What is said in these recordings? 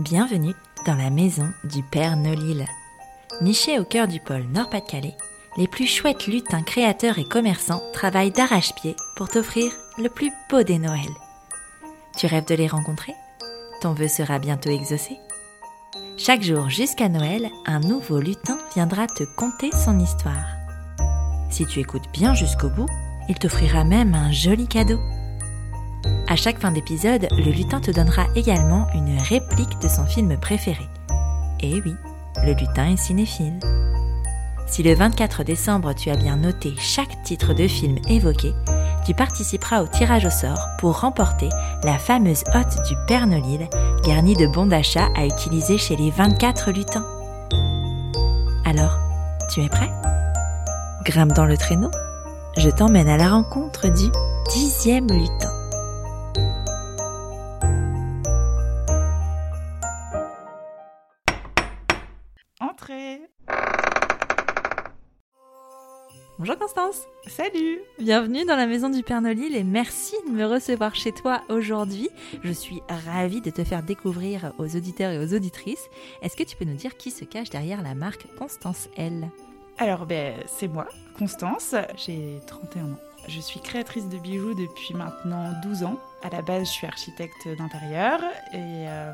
Bienvenue dans la maison du Père Nolil. Niché au cœur du pôle Nord-Pas-de-Calais, les plus chouettes lutins créateurs et commerçants travaillent d'arrache-pied pour t'offrir le plus beau des Noëls. Tu rêves de les rencontrer? Ton vœu sera bientôt exaucé? Chaque jour jusqu'à Noël, un nouveau lutin viendra te conter son histoire. Si tu écoutes bien jusqu'au bout, il t'offrira même un joli cadeau. À chaque fin d'épisode, le lutin te donnera également une réplique de son film préféré. Et oui, le lutin est cinéphile. Si le 24 décembre tu as bien noté chaque titre de film évoqué, tu participeras au tirage au sort pour remporter la fameuse hotte du Père Nolil, garnie de bons d'achat à utiliser chez les 24 lutins. Alors, tu es prêt? Grimpe dans le traîneau, je t'emmène à la rencontre du dixième lutin. Bonjour Constance Salut Bienvenue dans la maison du Père Nolil et merci de me recevoir chez toi aujourd'hui. Je suis ravie de te faire découvrir aux auditeurs et aux auditrices. Est-ce que tu peux nous dire qui se cache derrière la marque Constance L? Alors, ben, c'est moi, Constance, j'ai 31 ans. Je suis créatrice de bijoux depuis maintenant 12 ans. À la base, je suis architecte d'intérieur et, euh,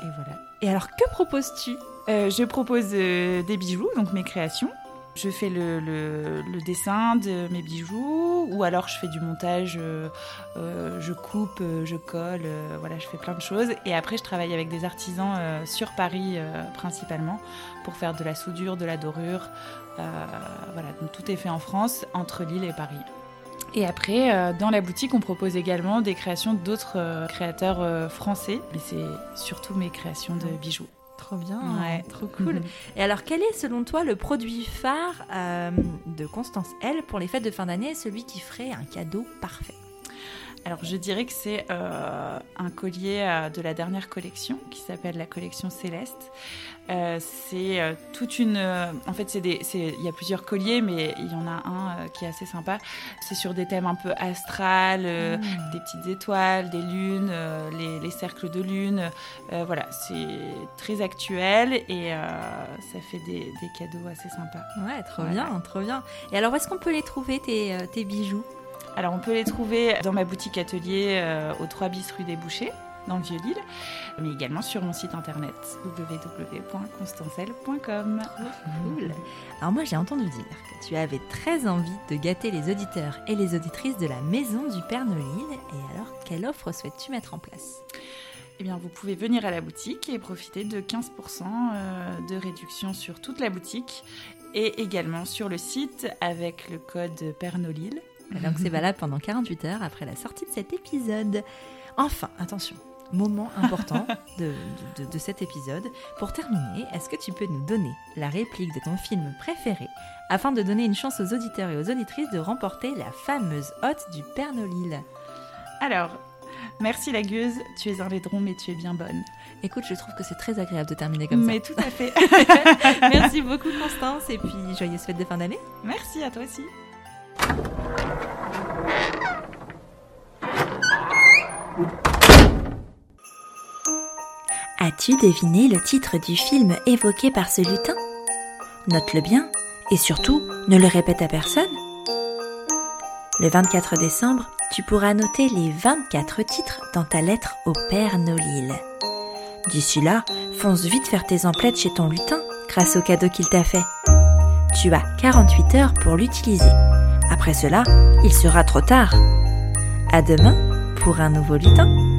voilà. Et alors, que proposes-tu? Euh, je propose euh, des bijoux, donc mes créations. Je fais le, dessin de mes bijoux, ou alors je fais du montage, euh, euh, je coupe, euh, je colle, voilà, je fais plein de choses. Et après, je travaille avec des artisans sur Paris principalement pour faire de la soudure, de la dorure. Voilà, donc tout est fait en France, entre Lille et Paris. Et après, dans la boutique, on propose également des créations d'autres créateurs français, mais c'est surtout mes créations de bijoux. Trop bien, Ouais. trop cool. Et alors, quel est selon toi le produit phare euh, de Constance L pour les fêtes de fin d'année, celui qui ferait un cadeau parfait? Alors je dirais que c'est euh, un collier euh, de la dernière collection qui s'appelle la collection Céleste. Euh, c'est euh, toute une... euh, en fait, c'est des- c'est- il y a plusieurs colliers, mais il y en a un qui est assez sympa. C'est sur des thèmes un peu astral, Mmh. des petites étoiles, des lunes, les, les cercles de lune. Voilà, c'est très actuel et ça fait des, des cadeaux assez sympas. Ouais, trop Voilà. bien, trop bien. Et alors, où est-ce qu'on peut les trouver, tes, tes bijoux? Alors on peut les trouver dans ma boutique atelier au 3 bis rue des Bouchers, dans le Vieux-Lille, mais également sur mon site internet www.constancelle.com. Cool. Alors moi j'ai entendu dire que tu avais très envie de gâter les auditeurs et les auditrices de la maison du Père Nolil. Et alors quelle offre souhaites-tu mettre en place? Eh bien vous pouvez venir à la boutique et profiter de 15% euh, de réduction sur toute la boutique et également sur le site avec le code Pernolil. Donc c'est valable pendant 48 heures après la sortie de cet épisode. Enfin, attention, moment important de, de- de cet épisode. Pour terminer, est-ce que tu peux nous donner la réplique de ton film préféré afin de donner une chance aux auditeurs et aux auditrices de remporter la fameuse hotte du Père Nolil Alors, merci la gueuse, tu es un laidron mais tu es bien bonne. Écoute, je trouve que c'est très agréable de terminer comme mais tout à fait. ça. Merci beaucoup Constance et puis joyeuses fêtes de fin d'année. merci à toi aussi. As-tu deviné le titre du film évoqué par ce lutin? Note-le bien et surtout ne le répète à personne. Le 24 décembre, tu pourras noter les 24 titres dans ta lettre au Père Nolil. D'ici là, fonce vite faire tes emplettes chez ton lutin grâce au cadeau qu'il t'a fait. Tu as 48 heures pour l'utiliser. Après cela, il sera trop tard. À demain pour un nouveau lutin.